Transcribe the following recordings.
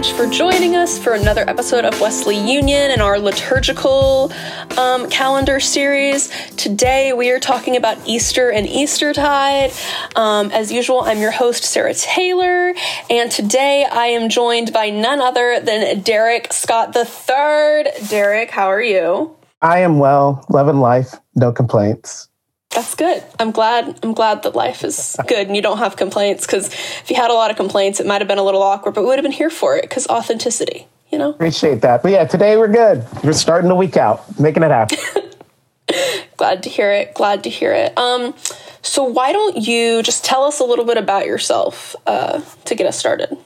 much for joining us for another episode of Wesley Union and our liturgical um, calendar series. Today we are talking about Easter and Eastertide. Um, as usual, I'm your host, Sarah Taylor, and today I am joined by none other than Derek Scott III. Derek, how are you? I am well, loving life, no complaints. That's good. I'm glad. I'm glad that life is good and you don't have complaints. Because if you had a lot of complaints, it might have been a little awkward, but we would have been here for it. Because authenticity, you know. Appreciate that. But yeah, today we're good. We're starting the week out, making it happen. glad to hear it. Glad to hear it. Um, so why don't you just tell us a little bit about yourself uh, to get us started?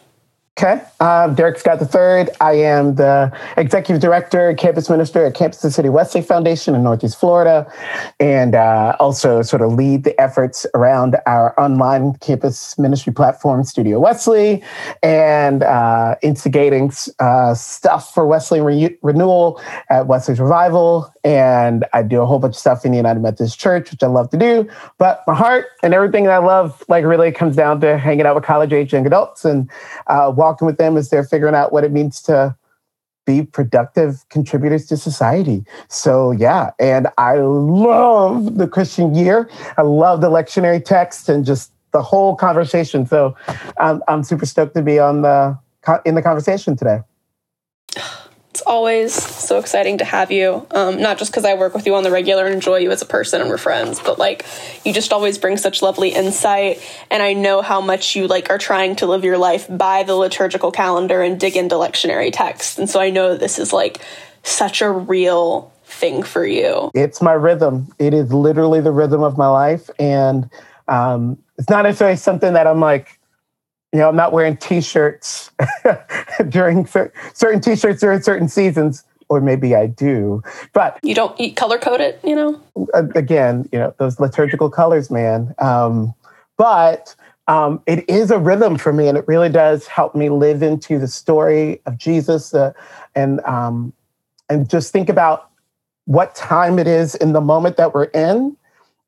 Okay. I'm Derek Scott III. I am the executive director, campus minister at Campus City Wesley Foundation in Northeast Florida, and uh, also sort of lead the efforts around our online campus ministry platform, Studio Wesley, and uh, instigating uh, stuff for Wesley Re- Renewal at Wesley's Revival. And I do a whole bunch of stuff in the United Methodist Church, which I love to do. But my heart and everything that I love, like, really comes down to hanging out with college age young adults and uh, walking with them as they're figuring out what it means to be productive contributors to society. So, yeah, and I love the Christian year. I love the lectionary text and just the whole conversation. So, I'm, I'm super stoked to be on the in the conversation today. It's always so exciting to have you. Um, not just because I work with you on the regular and enjoy you as a person and we're friends, but like you just always bring such lovely insight. And I know how much you like are trying to live your life by the liturgical calendar and dig into lectionary text. And so I know this is like such a real thing for you. It's my rhythm. It is literally the rhythm of my life. And um, it's not necessarily something that I'm like, you know, I'm not wearing T-shirts during cer- certain T-shirts during certain seasons, or maybe I do. But you don't eat color code it, you know. Again, you know those liturgical colors, man. Um, but um, it is a rhythm for me, and it really does help me live into the story of Jesus, uh, and um, and just think about what time it is in the moment that we're in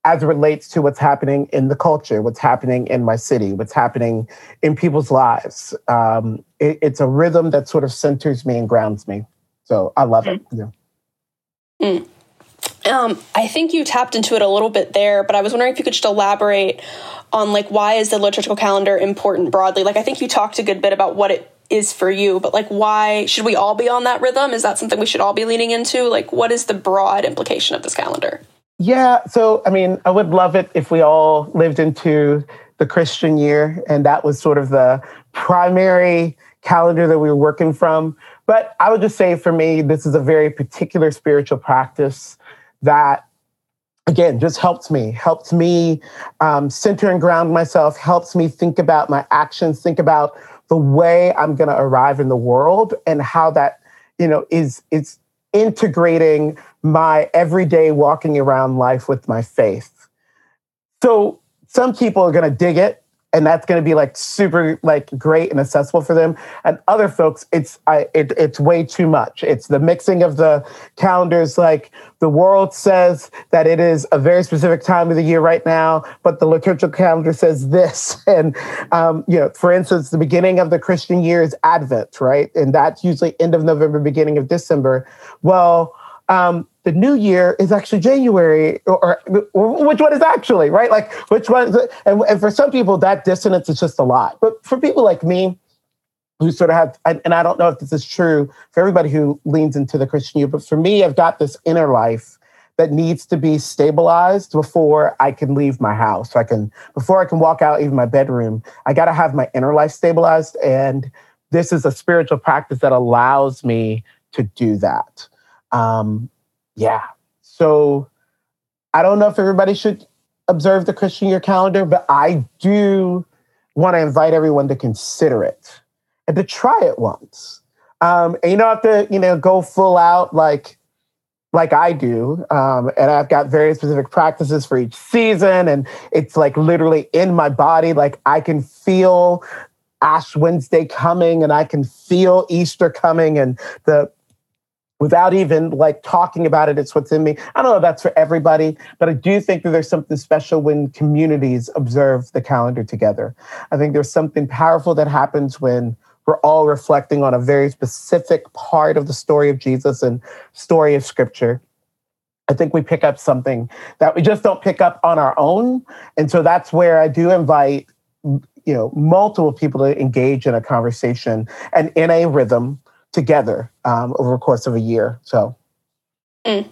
as it relates to what's happening in the culture, what's happening in my city, what's happening in people's lives. Um, it, it's a rhythm that sort of centers me and grounds me. So I love it. Yeah. Mm. Um, I think you tapped into it a little bit there, but I was wondering if you could just elaborate on like why is the liturgical calendar important broadly? Like I think you talked a good bit about what it is for you, but like why should we all be on that rhythm? Is that something we should all be leaning into? Like what is the broad implication of this calendar? Yeah. So, I mean, I would love it if we all lived into the Christian year and that was sort of the primary calendar that we were working from. But I would just say for me, this is a very particular spiritual practice that, again, just helps me, helps me um, center and ground myself, helps me think about my actions, think about the way I'm going to arrive in the world and how that, you know, is, is integrating my everyday walking around life with my faith. So some people are going to dig it and that's going to be like super like great and accessible for them. And other folks it's I, it, it's way too much. It's the mixing of the calendars. Like the world says that it is a very specific time of the year right now but the liturgical calendar says this. And um, you know for instance the beginning of the christian year is advent right? And that's usually end of november beginning of december. Well um, the new year is actually January, or, or, which one is actually right? Like which one? And, and for some people, that dissonance is just a lot. But for people like me, who sort of have, and I don't know if this is true for everybody who leans into the Christian year, but for me, I've got this inner life that needs to be stabilized before I can leave my house. So I can before I can walk out even my bedroom. I got to have my inner life stabilized, and this is a spiritual practice that allows me to do that. Um, yeah. So I don't know if everybody should observe the Christian year calendar, but I do want to invite everyone to consider it and to try it once. Um, and you don't have to, you know, go full out like like I do. Um, and I've got very specific practices for each season, and it's like literally in my body. Like I can feel Ash Wednesday coming, and I can feel Easter coming, and the without even like talking about it, it's what's in me. I don't know if that's for everybody, but I do think that there's something special when communities observe the calendar together. I think there's something powerful that happens when we're all reflecting on a very specific part of the story of Jesus and story of Scripture. I think we pick up something that we just don't pick up on our own. And so that's where I do invite you know multiple people to engage in a conversation and in a rhythm together um, over the course of a year. So, mm.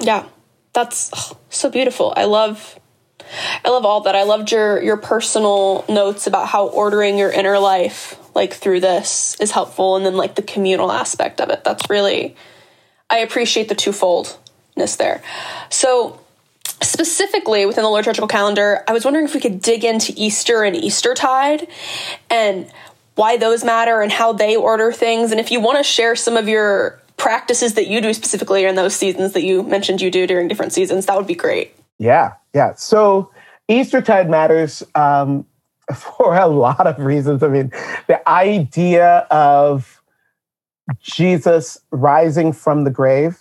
yeah, that's oh, so beautiful. I love, I love all that. I loved your your personal notes about how ordering your inner life like through this is helpful, and then like the communal aspect of it. That's really, I appreciate the twofoldness there. So specifically within the liturgical calendar, I was wondering if we could dig into Easter and Eastertide and why those matter and how they order things. And if you want to share some of your practices that you do specifically in those seasons that you mentioned you do during different seasons, that would be great. Yeah, yeah. So Eastertide matters um, for a lot of reasons. I mean, the idea of Jesus rising from the grave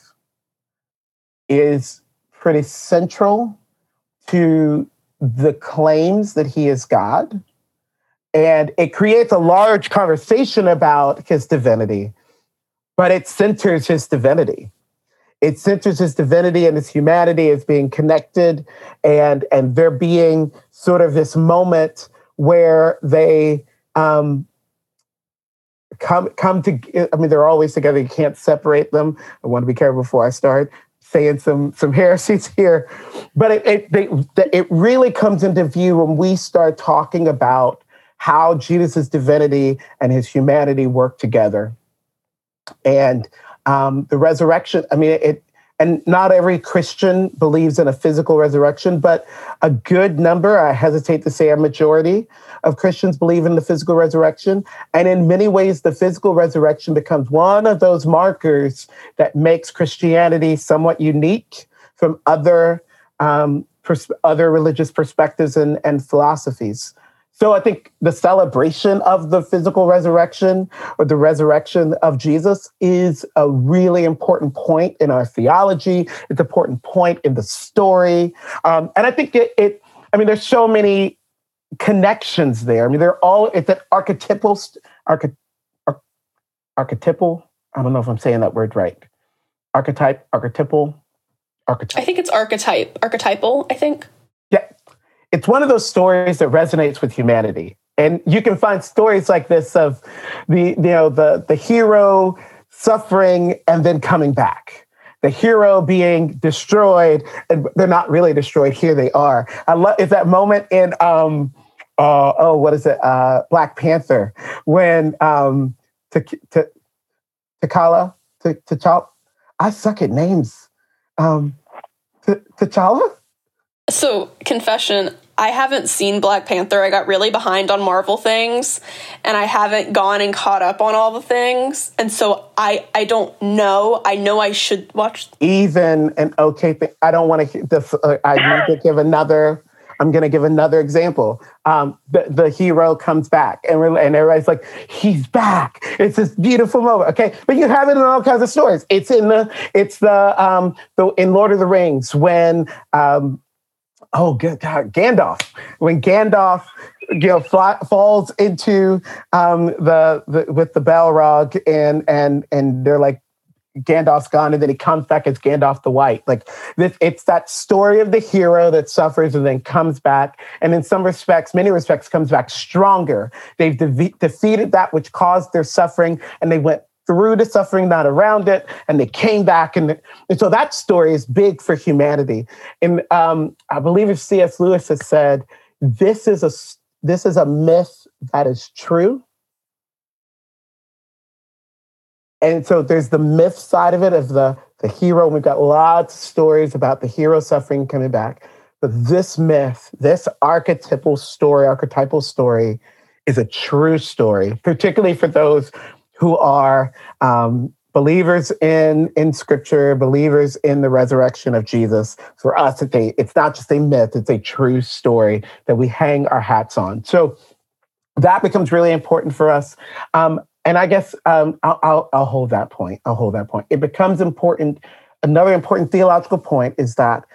is pretty central to the claims that he is God. And it creates a large conversation about his divinity, but it centers his divinity. It centers his divinity and his humanity as being connected and, and there being sort of this moment where they um, come come to i mean they're always together you can't separate them i want to be careful before i start saying some some heresies here, but it it, they, it really comes into view when we start talking about how Jesus' divinity and his humanity work together, and um, the resurrection. I mean, it and not every Christian believes in a physical resurrection, but a good number, I hesitate to say a majority of Christians believe in the physical resurrection. And in many ways, the physical resurrection becomes one of those markers that makes Christianity somewhat unique from other, um, pers- other religious perspectives and, and philosophies. So I think the celebration of the physical resurrection or the resurrection of Jesus is a really important point in our theology. It's an important point in the story. Um, and I think it, it, I mean, there's so many connections there. I mean, they're all, it's an archetypal, arche, archetypal, I don't know if I'm saying that word right. Archetype, archetypal, archetype. I think it's archetype, archetypal, I think it's one of those stories that resonates with humanity. And you can find stories like this of the, you know, the, the hero suffering and then coming back. The hero being destroyed, and they're not really destroyed. Here they are. I love is that moment in um, uh, oh, what is it? Uh, Black Panther when um, T'Challa, T'Challa. I suck at names. Um, T'Challa. So, confession, I haven't seen Black Panther. I got really behind on Marvel things and I haven't gone and caught up on all the things. And so I I don't know. I know I should watch even an okay thing. I don't want to uh, I need to give another I'm going to give another example. Um, the, the hero comes back, and, and everybody's like, "He's back!" It's this beautiful moment. Okay, but you have it in all kinds of stories. It's in the it's the um, the in Lord of the Rings when um, oh God, Gandalf. When Gandalf you know fly, falls into um, the, the with the Balrog and and and they're like Gandalf's gone and then he comes back as Gandalf the White. Like this, it's that story of the hero that suffers and then comes back. And in some respects, many respects, comes back stronger. They've de- defeated that which caused their suffering and they went through the suffering, not around it, and they came back. And, and so that story is big for humanity. And um, I believe if C.S. Lewis has said, this is a this is a myth that is true. And so there's the myth side of it of the, the hero. We've got lots of stories about the hero suffering coming back. But this myth, this archetypal story, archetypal story, is a true story, particularly for those who are um, believers in in scripture believers in the resurrection of jesus. For us it's, a, it's not just a myth it's a true story that we hang our hats on. So that becomes really important for us. Um, and i guess um, I'll, I'll, I'll hold that point. I'll hold that point. It becomes important another important theological point is that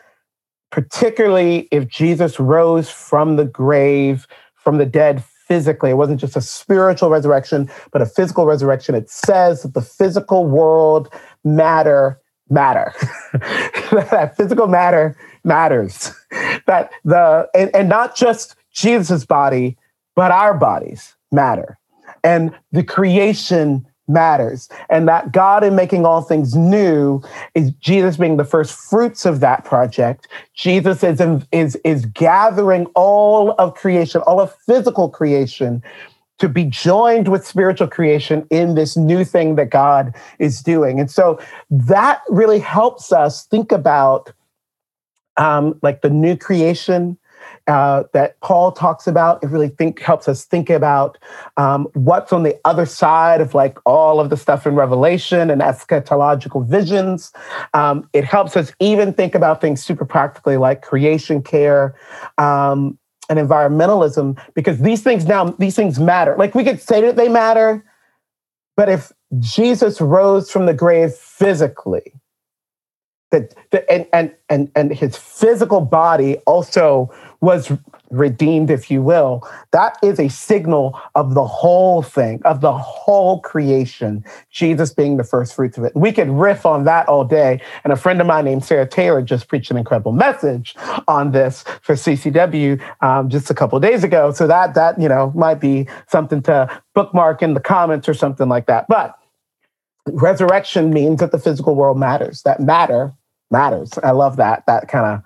particularly if jesus rose from the grave from the dead physically. It wasn't just a spiritual resurrection, but a physical resurrection. It says that the physical world matter matter. that physical matter matters. That the and, and not just Jesus' body, but our bodies matter. And the creation matters. And that God in making all things new is Jesus being the first fruits of that project. Jesus is, is, is gathering all of creation, all of physical creation to be joined with spiritual creation in this new thing that God is doing. And so that really helps us think about um, like the new creation uh, that Paul talks about. It really think helps us think about um, what's on the other side of like all of the stuff in Revelation and eschatological visions. Um, it helps us even think about things super practically like creation care. Um, and environmentalism because these things now these things matter like we could say that they matter but if jesus rose from the grave physically that, that and, and and and his physical body also was redeemed, if you will, that is a signal of the whole thing, of the whole creation, Jesus being the first fruits of it. We could riff on that all day. And a friend of mine named Sarah Taylor just preached an incredible message on this for CCW um, just a couple days ago. So that that you know might be something to bookmark in the comments or something like that. But resurrection means that the physical world matters. That matter matters. I love that that kind of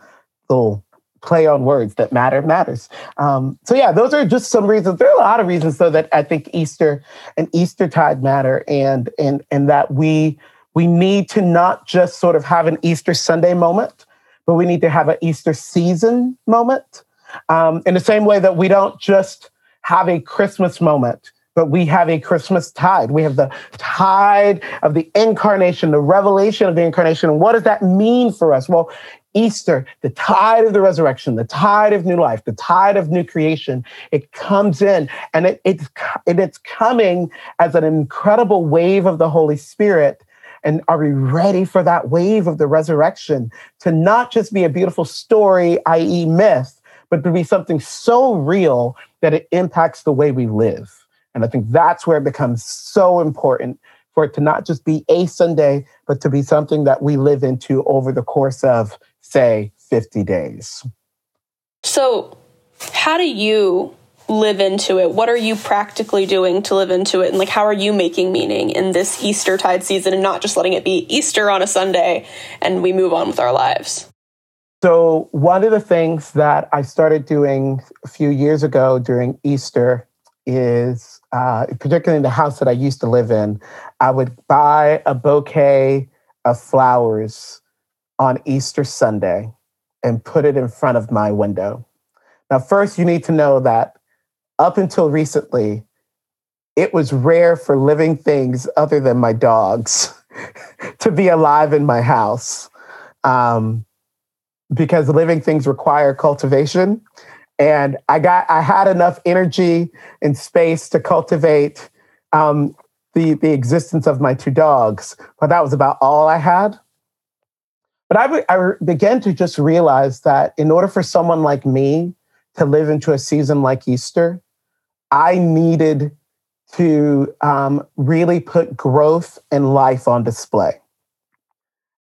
little play on words that matter matters. Um, so yeah, those are just some reasons. There are a lot of reasons though that I think Easter and Easter tide matter, and and and that we we need to not just sort of have an Easter Sunday moment, but we need to have an Easter season moment. Um, in the same way that we don't just have a Christmas moment but we have a Christmas tide. We have the tide of the incarnation, the revelation of the incarnation. And what does that mean for us? Well, Easter, the tide of the resurrection, the tide of new life, the tide of new creation, it comes in and it, it's, it's coming as an incredible wave of the Holy Spirit. And are we ready for that wave of the resurrection to not just be a beautiful story, i.e., myth, but to be something so real that it impacts the way we live? And I think that's where it becomes so important for it to not just be a Sunday, but to be something that we live into over the course of say 50 days. So, how do you live into it? What are you practically doing to live into it? And like, how are you making meaning in this Easter tide season and not just letting it be Easter on a Sunday and we move on with our lives? So, one of the things that I started doing a few years ago during Easter is, uh, particularly in the house that I used to live in, I would buy a bouquet of flowers on Easter Sunday and put it in front of my window. Now, first, you need to know that up until recently, it was rare for living things other than my dogs to be alive in my house um, because living things require cultivation. And I got, I had enough energy and space to cultivate um, the the existence of my two dogs, but that was about all I had. But I, I began to just realize that in order for someone like me to live into a season like Easter, I needed to um, really put growth and life on display.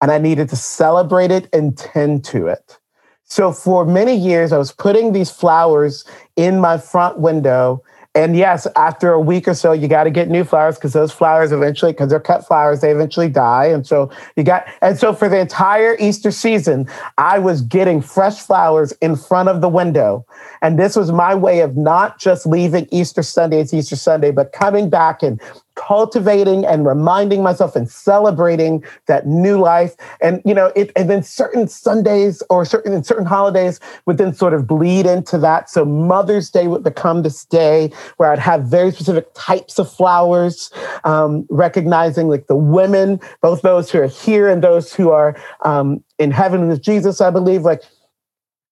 And I needed to celebrate it and tend to it. So for many years, I was putting these flowers in my front window and yes, after a week or so, you got to get new flowers because those flowers eventually, because they're cut flowers, they eventually die. And so you got, and so for the entire Easter season, I was getting fresh flowers in front of the window. And this was my way of not just leaving Easter Sunday as Easter Sunday, but coming back and cultivating and reminding myself and celebrating that new life. And you know, it and then certain Sundays or certain certain holidays would then sort of bleed into that. So Mother's Day would become this day where I'd have very specific types of flowers, um, recognizing like the women, both those who are here and those who are um, in heaven with Jesus, I believe, like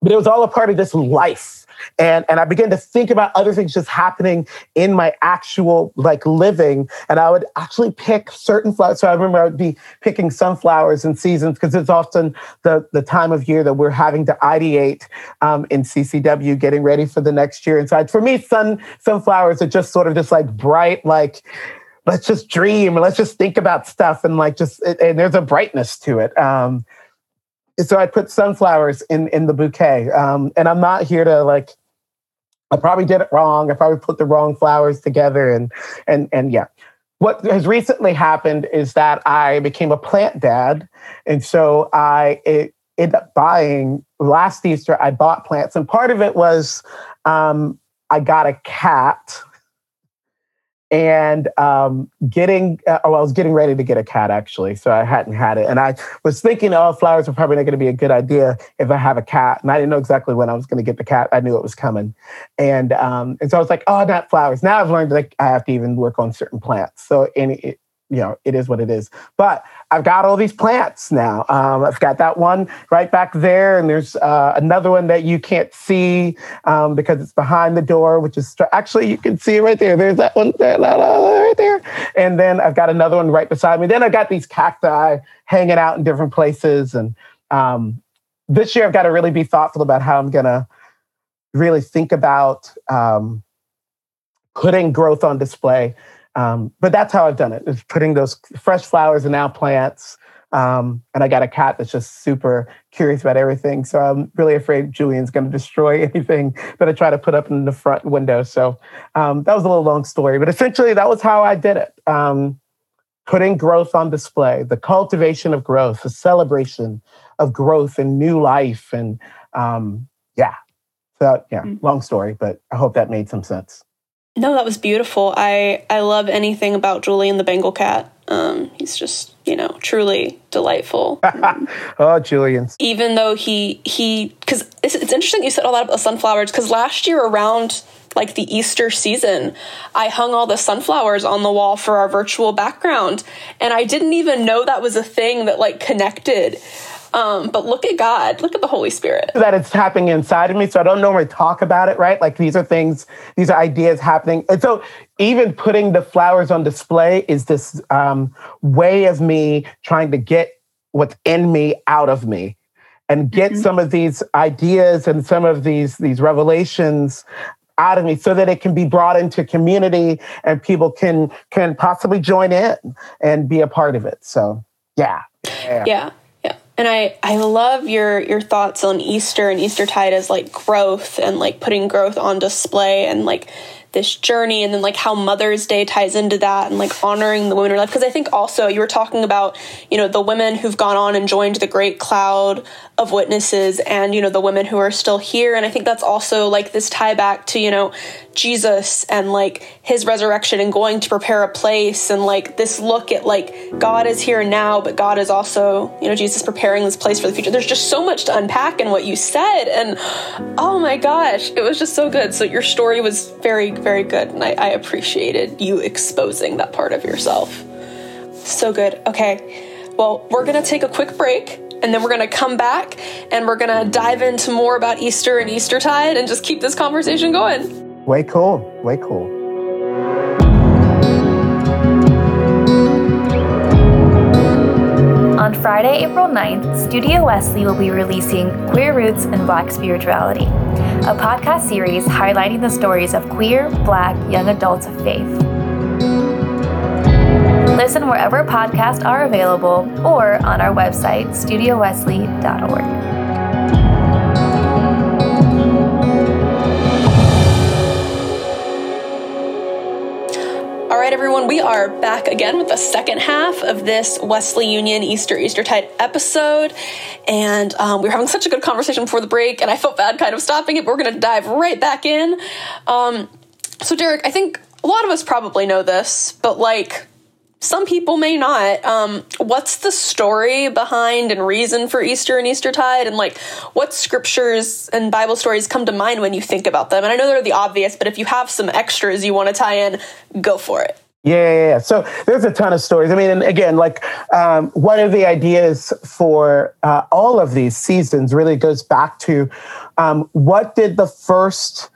but it was all a part of this life and and I began to think about other things just happening in my actual like living. And I would actually pick certain flowers. So I remember I would be picking sunflowers in seasons because it's often the the time of year that we're having to ideate um, in CCW, getting ready for the next year. And so I, for me, sun sunflowers are just sort of this like bright like let's just dream let's just think about stuff and like just and there's a brightness to it um, so I put sunflowers in in the bouquet. Um, and I'm not here to like. I probably did it wrong. I probably put the wrong flowers together, and and and yeah. What has recently happened is that I became a plant dad, and so I it, ended up buying last Easter. I bought plants, and part of it was um, I got a cat and um, getting uh, oh, I was getting ready to get a cat actually, so I hadn't had it, and I was thinking, oh, flowers are probably not going to be a good idea if I have a cat, and I didn't know exactly when I was going to get the cat. I knew it was coming, and um, and so I was like, oh, not flowers. Now I've learned that I have to even work on certain plants. So any you know, it is what it is. But I've got all these plants now. Um, I've got that one right back there, and there's uh, another one that you can't see um, because it's behind the door, which is actually you can see it right there. There's that one there, right there, and then I've got another one right beside me. Then I've got these cacti hanging out in different places, and um, this year I've got to really be thoughtful about how I'm gonna really think about um, putting growth on display um, but that's how I've done it: is putting those fresh flowers and now plants. Um, and I got a cat that's just super curious about everything. So I'm really afraid Julian's going to destroy anything that I try to put up in the front window. So um, that was a little long story, but essentially that was how I did it. Um, putting growth on display, the cultivation of growth, the celebration of growth and new life. And um, yeah, so yeah, mm. long story, but I hope that made some sense. No, that was beautiful. I I love anything about Julian the Bengal cat. Um, he's just you know truly delightful. oh, Julian. Even though he he because it's, it's interesting you said a lot about the sunflowers because last year around like the Easter season, I hung all the sunflowers on the wall for our virtual background, and I didn't even know that was a thing that like connected. Um, but look at God, look at the Holy Spirit. That it's happening inside of me. So I don't normally talk about it, right? Like these are things, these are ideas happening. And so even putting the flowers on display is this um, way of me trying to get what's in me out of me and get mm-hmm. some of these ideas and some of these these revelations out of me so that it can be brought into community and people can can possibly join in and be a part of it so yeah yeah, yeah. And I, I love your your thoughts on Easter and Eastertide as like growth and like putting growth on display and like this journey and then like how Mother's Day ties into that and like honoring the women in life. Because I think also you were talking about, you know, the women who've gone on and joined the great cloud of witnesses and, you know, the women who are still here. And I think that's also like this tie back to, you know, Jesus and like his resurrection and going to prepare a place and like this look at like God is here now, but God is also, you know, Jesus preparing this place for the future. There's just so much to unpack in what you said. And oh my gosh, it was just so good. So your story was very, very good. And I, I appreciated you exposing that part of yourself. So good. Okay. Well, we're going to take a quick break and then we're going to come back and we're going to dive into more about Easter and Eastertide and just keep this conversation going. Way cool. Way cool. On Friday, April 9th, Studio Wesley will be releasing Queer Roots and Black Spirituality, a podcast series highlighting the stories of queer, black young adults of faith. Listen wherever podcasts are available or on our website, studiowesley.org. All right, everyone, we are back again with the second half of this Wesley Union Easter Eastertide episode. And um, we were having such a good conversation before the break, and I felt bad kind of stopping it, but we're going to dive right back in. Um, so, Derek, I think a lot of us probably know this, but like, some people may not. Um, what's the story behind and reason for Easter and Eastertide? And like, what scriptures and Bible stories come to mind when you think about them? And I know they're the obvious, but if you have some extras you want to tie in, go for it. Yeah, yeah, yeah, So there's a ton of stories. I mean, and again, like um, one of the ideas for uh, all of these seasons really goes back to um, what did the first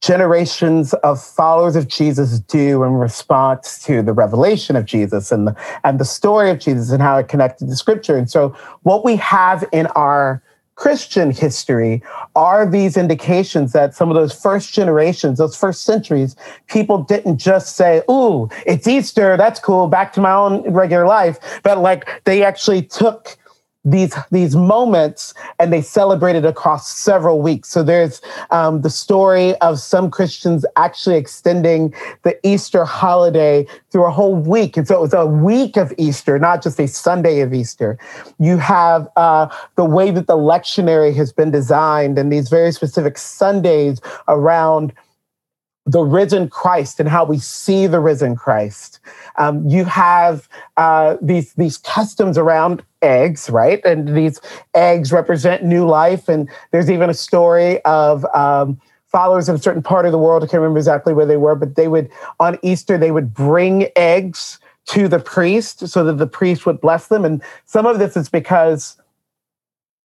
generations of followers of Jesus do in response to the revelation of Jesus and the, and the story of Jesus and how it connected to Scripture. And so, what we have in our Christian history are these indications that some of those first generations, those first centuries, people didn't just say, Ooh, it's Easter, that's cool, back to my own regular life. But like they actually took these these moments and they celebrated across several weeks. So there's um, the story of some christians actually extending the easter holiday through a whole week. And so it was a week of easter not just a sunday of easter. You have uh, the way that the lectionary has been designed and these very specific sundays around the risen Christ and how we see the risen Christ. Um, you have uh, these these customs around eggs, right? And these eggs represent new life. And there's even a story of um, followers in a certain part of the world. I can't remember exactly where they were, but they would on Easter they would bring eggs to the priest so that the priest would bless them. And some of this is because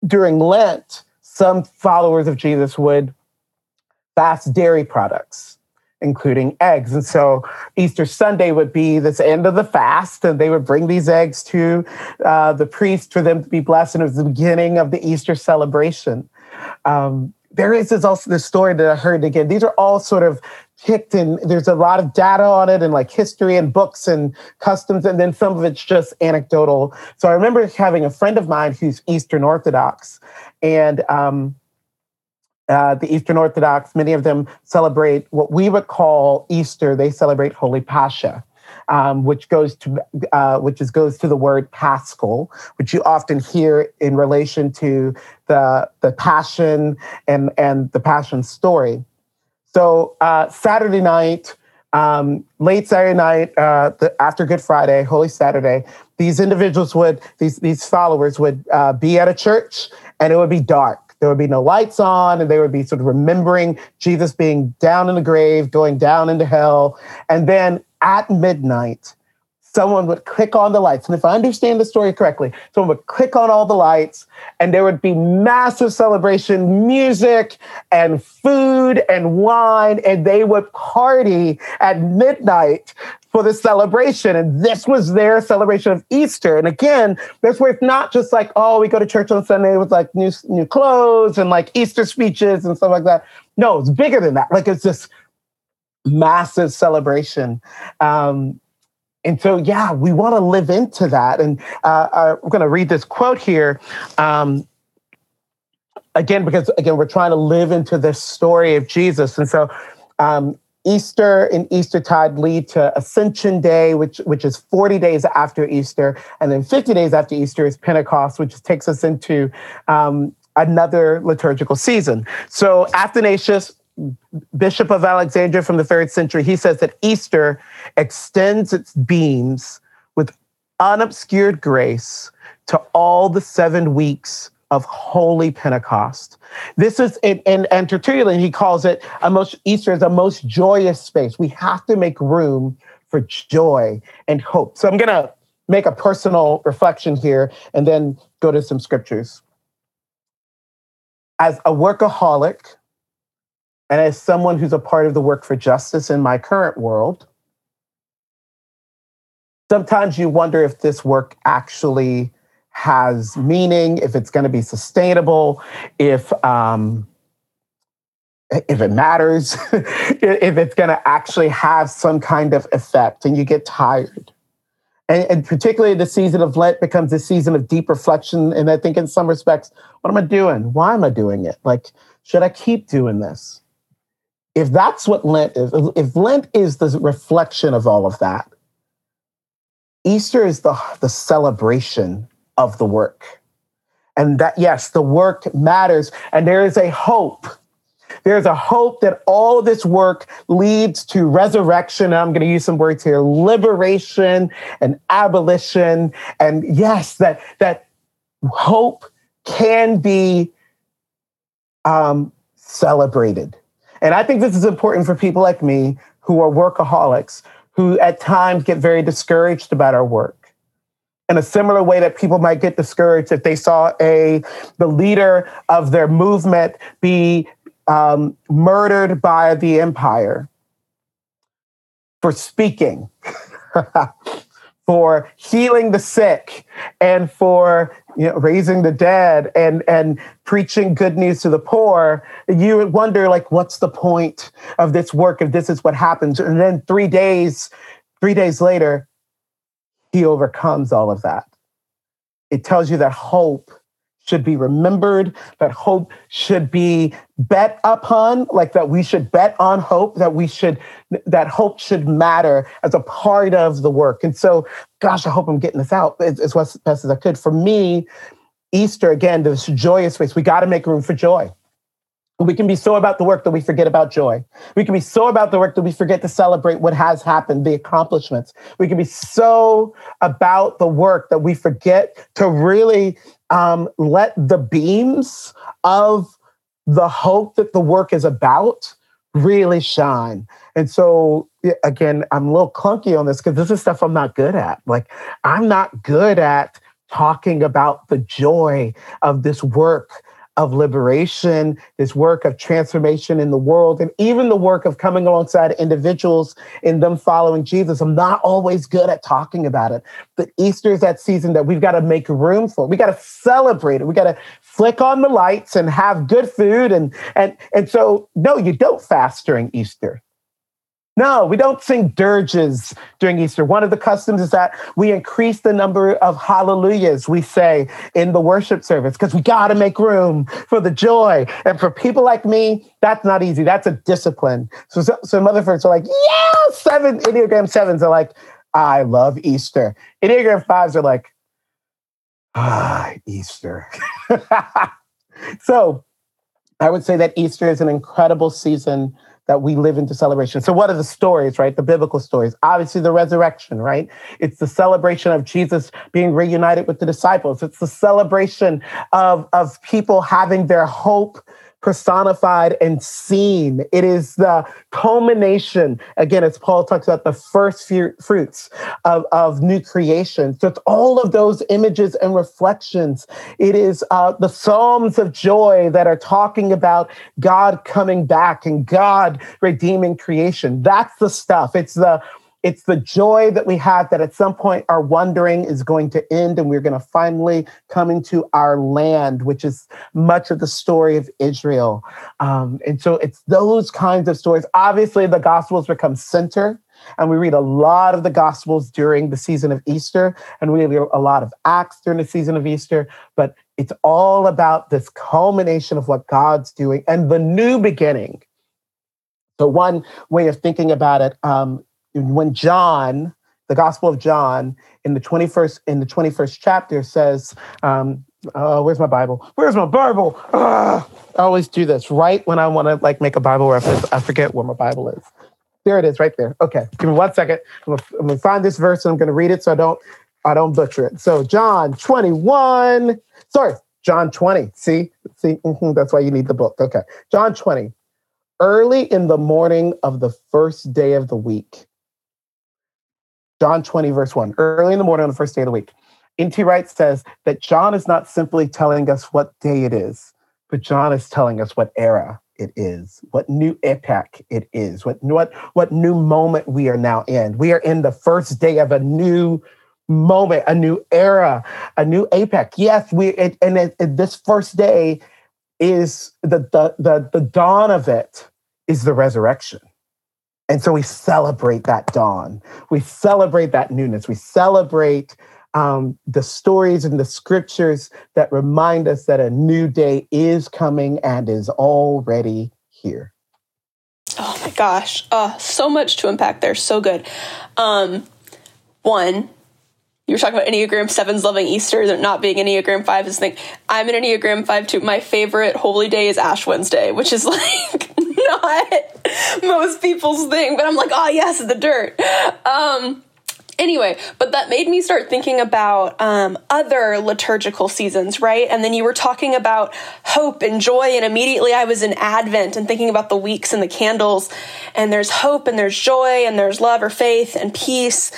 during Lent, some followers of Jesus would fast dairy products including eggs. And so Easter Sunday would be this end of the fast, and they would bring these eggs to uh, the priest for them to be blessed. And it was the beginning of the Easter celebration. Um, there is also this story that I heard again. These are all sort of picked and there's a lot of data on it and like history and books and customs, and then some of it's just anecdotal. So I remember having a friend of mine who's Eastern Orthodox, and um, uh, the Eastern Orthodox, many of them celebrate what we would call Easter. They celebrate Holy Pascha. Um, which goes to uh, which is goes to the word Paschal, which you often hear in relation to the the Passion and and the Passion story. So uh, Saturday night, um, late Saturday night, uh, the, after Good Friday, Holy Saturday, these individuals would these these followers would uh, be at a church, and it would be dark there would be no lights on, and they would be sort of remembering Jesus being down in the grave, going down into hell. And then at midnight, someone would click on the lights. And if I understand the story correctly, someone would click on all the lights, and there would be massive celebration, music and food and wine, and they would party at midnight for the celebration. And this was their celebration of Easter. And again, that's where it's not just like, oh, we go to church on Sunday with like new, new clothes and like Easter speeches and stuff like that. No, it's bigger than that. Like it's this massive celebration. Um, and so, yeah, we want to live into that. And uh, I'm going to read this quote here. Um, again, because again, we're trying to live into this story of Jesus. And so, um, Easter and Eastertide lead to Ascension Day, which, which is 40 days after Easter. And then 50 days after Easter is Pentecost, which takes us into um, another liturgical season. So Athanasius, Bishop of Alexandria from the third century, he says that Easter extends its beams with unobscured grace to all the seven weeks of Holy Pentecost. This is, and, and, and Tertullian, he calls it a most, Easter is a most joyous space. We have to make room for joy and hope. So I'm going to make a personal reflection here and then go to some scriptures. As a workaholic and as someone who's a part of the work for justice in my current world, sometimes you wonder if this work actually has meaning, if it's going to be sustainable, if um, if it matters, if it's going to actually have some kind of effect, and you get tired. And, and, particularly the season of Lent becomes a season of deep reflection. And I think in some respects, what am I doing? Why am I doing it? Like, should I keep doing this? If that's what Lent is, if Lent is the reflection of all of that, Easter is the, the celebration of the work. And that, yes, the work matters. And there is a hope. There's a hope that all this work leads to resurrection. I'm going to use some words here liberation and abolition. And yes, that, that hope can be um, celebrated. And I think this is important for people like me who are workaholics, who at times get very discouraged about our work. In a similar way that people might get discouraged if they saw a the leader of their movement be um, murdered by the empire for speaking, for healing the sick, and for you know, raising the dead and and preaching good news to the poor, you would wonder like, what's the point of this work if this is what happens? And then three days, three days later, he overcomes all of that. It tells you that hope should be remembered, that hope should be bet upon, like that we should bet on hope, that we should, that hope should matter as a part of the work. And so, gosh, I hope I'm getting this out as, as best as I could. For me, Easter, again, this joyous face, we got to make room for joy. We can be so about the work that we forget about joy. We can be so about the work that we forget to celebrate what has happened, the accomplishments. We can be so about the work that we forget to really um, let the beams of the hope that the work is about really shine. And so, again, I'm a little clunky on this because this is stuff I'm not good at. Like, I'm not good at talking about the joy of this work of liberation, this work of transformation in the world, and even the work of coming alongside individuals in them following Jesus. I'm not always good at talking about it. But Easter is that season that we've got to make room for. We got to celebrate it. We got to flick on the lights and have good food. And and and so no, you don't fast during Easter. No, we don't sing dirges during Easter. One of the customs is that we increase the number of hallelujahs we say in the worship service because we got to make room for the joy. And for people like me, that's not easy. That's a discipline. So, so other folks are like, yeah, seven, Enneagram sevens are like, I love Easter. Enneagram fives are like, ah, Easter. so I would say that Easter is an incredible season that we live into celebration. So, what are the stories, right? The biblical stories. Obviously, the resurrection, right? It's the celebration of Jesus being reunited with the disciples. It's the celebration of, of people having their hope personified and seen. It is the culmination, again, as Paul talks about the first fruits of, of new creation. So it's all of those images and reflections. It is uh, the Psalms of joy that are talking about God coming back and God redeeming creation. That's the stuff. It's the it's the joy that we have that at some point our wandering is going to end and we're going to finally come into our land, which is much of the story of Israel. Um, and so it's those kinds of stories. Obviously, the Gospels become center. And we read a lot of the Gospels during the season of Easter, and we read a lot of Acts during the season of Easter. But it's all about this culmination of what God's doing and the new beginning. So, one way of thinking about it um, when John, the Gospel of John, in the 21st in the 21st chapter says, um, uh, where's my Bible? Where's my Bible? Uh, I always do this right when I want to like make a Bible reference. I forget where my Bible is. There it is, right there. Okay, give me one second. I'm gonna, I'm gonna find this verse and I'm gonna read it so I don't I don't butcher it. So John 21. Sorry, John 20. See, see, mm-hmm, that's why you need the book. Okay, John 20. Early in the morning of the first day of the week, John 20, verse 1, early in the morning on the first day of the week. N.T. Wright says that John is not simply telling us what day it is, but John is telling us what era it is, what new epoch it is, what, what, what new moment we are now in. We are in the first day of a new moment, a new era, a new epoch. Yes, we it, and it, it, this first day is the, the the the dawn of it is the resurrection. And so we celebrate that dawn. We celebrate that newness. We celebrate um, the stories and the scriptures that remind us that a new day is coming and is already here. Oh my gosh. Oh, so much to unpack there. So good. Um, one, you were talking about Enneagram 7s loving Easter, not being Enneagram 5 is thing. I'm an Enneagram 5 too. My favorite holy day is Ash Wednesday, which is like not most people's thing, but I'm like, oh yes, the dirt. Um, Anyway, but that made me start thinking about um, other liturgical seasons, right? And then you were talking about hope and joy, and immediately I was in Advent and thinking about the weeks and the candles. And there's hope, and there's joy, and there's love or faith and peace.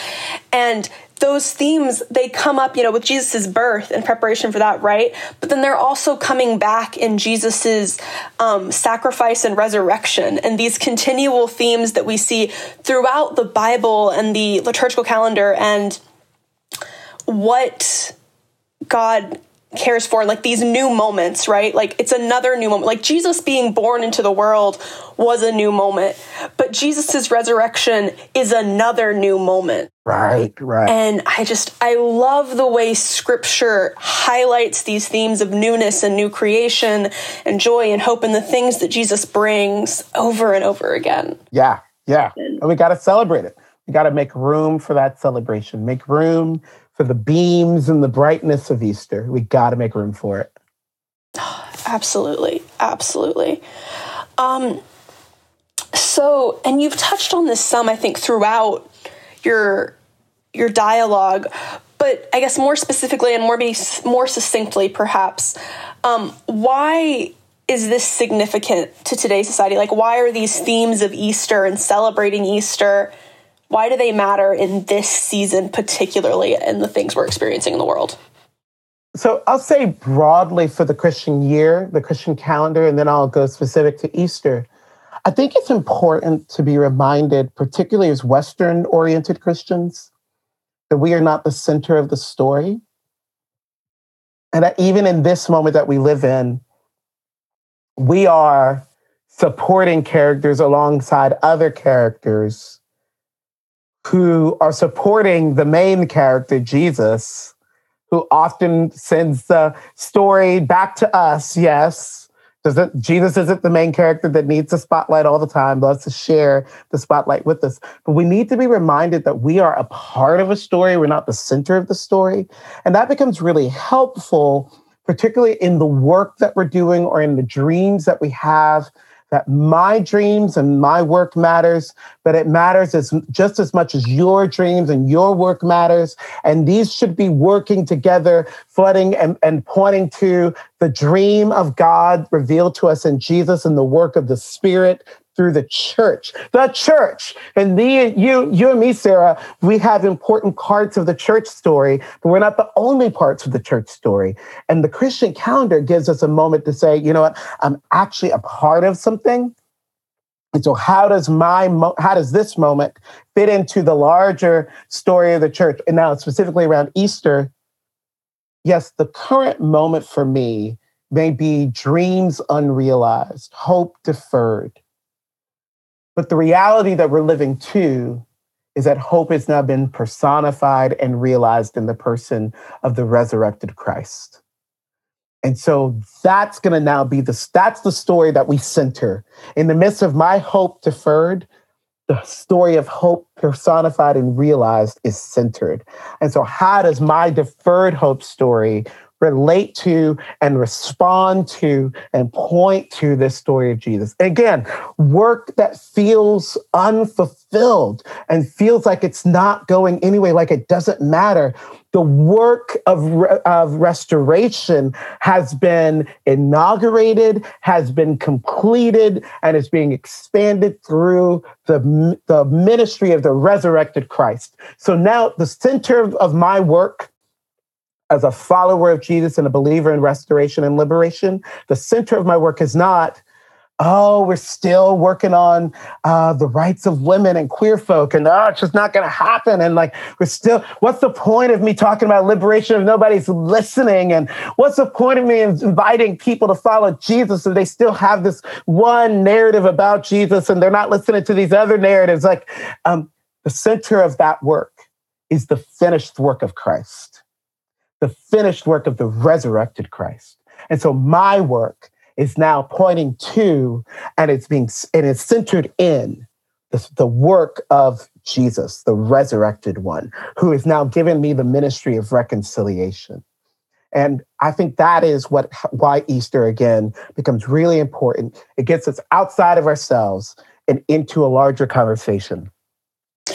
And those themes they come up you know with jesus' birth and preparation for that right? But then they're also coming back in jesus' um, sacrifice and resurrection. And these continual themes that we see throughout the bible and the liturgical calendar and what god cares for like these new moments, right? Like it's another new moment. Like Jesus being born into the world was a new moment, but Jesus's resurrection is another new moment. Right, right. And I just I love the way scripture highlights these themes of newness and new creation and joy and hope and the things that Jesus brings over and over again. Yeah. Yeah. And we got to celebrate it. We got to make room for that celebration. Make room for the beams and the brightness of Easter. We got to make room for it. Absolutely. Absolutely. Um, so, and you've touched on this some, I think, throughout your your dialogue, but I guess more specifically and more be more succinctly, perhaps, um, why is this significant to today's society? Like, why are these themes of Easter and celebrating Easter why do they matter in this season, particularly in the things we're experiencing in the world? So I'll say broadly for the Christian year, the Christian calendar, and then I'll go specific to Easter. I think it's important to be reminded, particularly as Western oriented Christians, that we are not the center of the story. And that even in this moment that we live in, we are supporting characters alongside other characters who are supporting the main character, Jesus, who often sends the story back to us, yes. Doesn't Jesus isn't the main character that needs the spotlight all the time, loves to share the spotlight with us. But we need to be reminded that we are a part of a story. We're not the center of the story. And that becomes really helpful, particularly in the work that we're doing or in the dreams that we have that my dreams and my work matters, but it matters as, just as much as your dreams and your work matters. And these should be working together, flooding and, and pointing to the dream of God revealed to us in Jesus and the work of the Spirit through the church. The church. And the, you, you and me, Sarah, we have important parts of the church story, but we're not the only parts of the church story. And the Christian calendar gives us a moment to say, you know what, I'm actually a part of something. And so how does my mo- how does this moment fit into the larger story of the church? And now specifically around Easter, yes, the current moment for me may be dreams unrealized, hope deferred but the reality that we're living to is that hope has now been personified and realized in the person of the resurrected Christ. And so that's going to now be the that's the story that we center. In the midst of my hope deferred, the story of hope personified and realized is centered. And so how does my deferred hope story relate to and respond to and point to this story of Jesus. Again, work that feels unfulfilled and feels like it's not going anyway, like it doesn't matter. The work of, of restoration has been inaugurated, has been completed, and is being expanded through the, the ministry of the resurrected Christ. So now the center of my work as a follower of Jesus and a believer in restoration and liberation, the center of my work is not, oh, we're still working on uh, the rights of women and queer folk, and oh, it's just not going to happen. And like, we're still, what's the point of me talking about liberation if nobody's listening? And what's the point of me inviting people to follow Jesus if they still have this one narrative about Jesus and they're not listening to these other narratives? Like, um, the center of that work is the finished work of Christ the finished work of the resurrected Christ. And so my work is now pointing to and it's being and it's centered in the, the work of Jesus, the resurrected one, who has now given me the ministry of reconciliation. And I think that is what why Easter again becomes really important. It gets us outside of ourselves and into a larger conversation.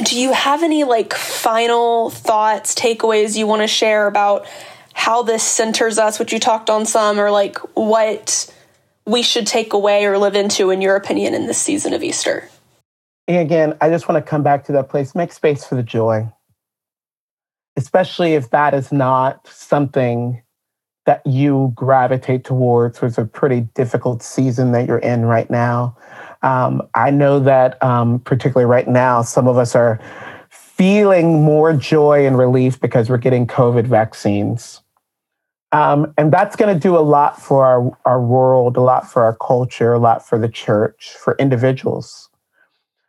Do you have any like final thoughts, takeaways you want to share about how this centers us, which you talked on some, or like what we should take away or live into, in your opinion, in this season of Easter? And again, I just want to come back to that place. Make space for the joy, especially if that is not something that you gravitate towards. It's a pretty difficult season that you're in right now. Um, I know that, um, particularly right now, some of us are feeling more joy and relief because we're getting COVID vaccines. Um, and that's going to do a lot for our, our world, a lot for our culture, a lot for the church, for individuals.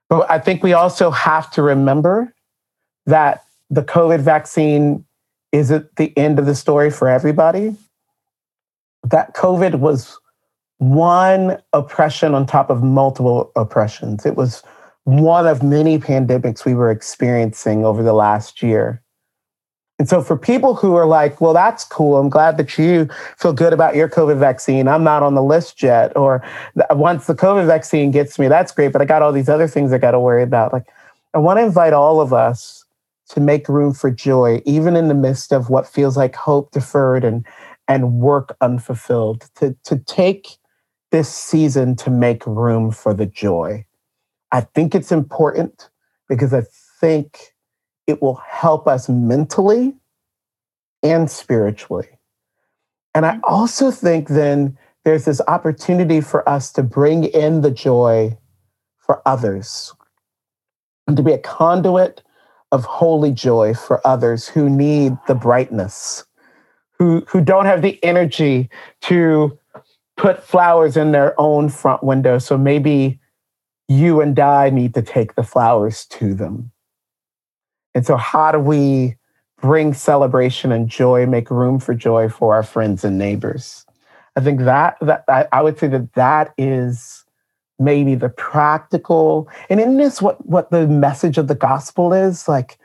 But I think we also have to remember that the COVID vaccine isn't the end of the story for everybody. That COVID was one oppression on top of multiple oppressions. It was one of many pandemics we were experiencing over the last year. And so, for people who are like, well, that's cool. I'm glad that you feel good about your COVID vaccine. I'm not on the list yet. Or once the COVID vaccine gets me, that's great. But I got all these other things I got to worry about. Like, I want to invite all of us to make room for joy, even in the midst of what feels like hope deferred and, and work unfulfilled, to, to take this season to make room for the joy. I think it's important because I think it will help us mentally and spiritually. And I mm-hmm. also think then there's this opportunity for us to bring in the joy for others and to be a conduit of holy joy for others who need the brightness, who, who don't have the energy to put flowers in their own front window. So maybe you and I need to take the flowers to them. And so, how do we bring celebration and joy, make room for joy for our friends and neighbors? I think that, that I, I would say that that is maybe the practical, and in this, what, what the message of the gospel is like,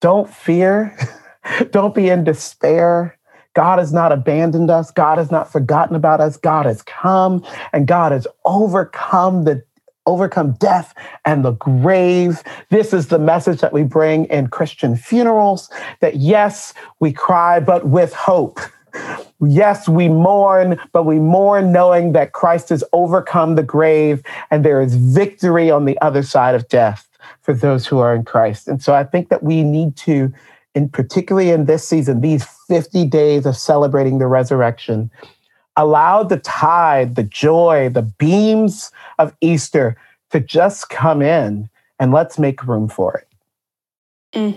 don't fear, don't be in despair. God has not abandoned us. God has not forgotten about us. God has come and God has overcome the overcome death and the grave. This is the message that we bring in Christian funerals that yes, we cry, but with hope. Yes, we mourn, but we mourn knowing that Christ has overcome the grave and there is victory on the other side of death for those who are in Christ. And so I think that we need to, in particularly in this season, these 50 days of celebrating the resurrection, allow the tide, the joy, the beams of Easter to just come in and let's make room for it. Mm.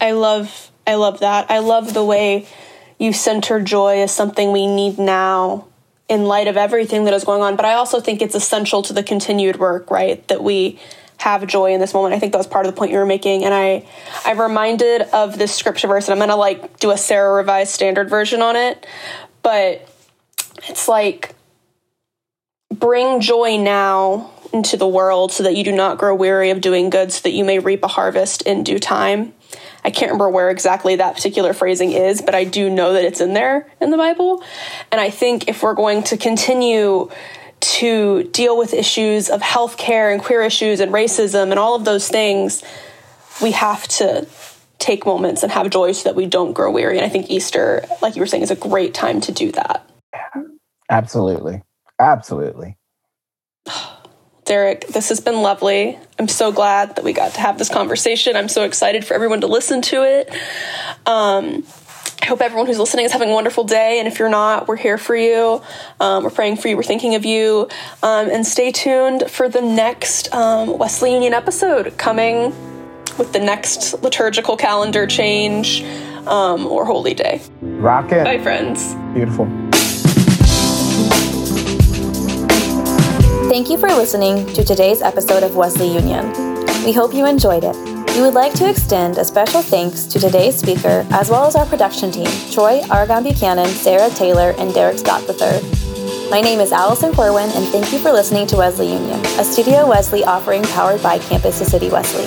I love I love that. I love the way you center joy as something we need now in light of everything that is going on, but I also think it's essential to the continued work, right? That we have joy in this moment. I think that was part of the point you were making. And I I'm reminded of this scripture verse, and I'm gonna like do a Sarah Revised Standard version on it. But it's like bring joy now into the world so that you do not grow weary of doing good so that you may reap a harvest in due time. I can't remember where exactly that particular phrasing is, but I do know that it's in there in the Bible. And I think if we're going to continue to deal with issues of healthcare and queer issues and racism and all of those things, we have to take moments and have joy so that we don't grow weary. And I think Easter, like you were saying, is a great time to do that. Absolutely. Absolutely. Derek, this has been lovely. I'm so glad that we got to have this conversation. I'm so excited for everyone to listen to it. Um, I hope everyone who's listening is having a wonderful day. And if you're not, we're here for you. Um, we're praying for you. We're thinking of you. Um, and stay tuned for the next um, Wesley Union episode coming with the next liturgical calendar change um, or holy day. Rocket. Bye, friends. Beautiful. Thank you for listening to today's episode of Wesley Union. We hope you enjoyed it. We would like to extend a special thanks to today's speaker, as well as our production team Troy Argon Buchanan, Sarah Taylor, and Derek Scott III. My name is Allison Corwin, and thank you for listening to Wesley Union, a Studio Wesley offering powered by Campus to City Wesley.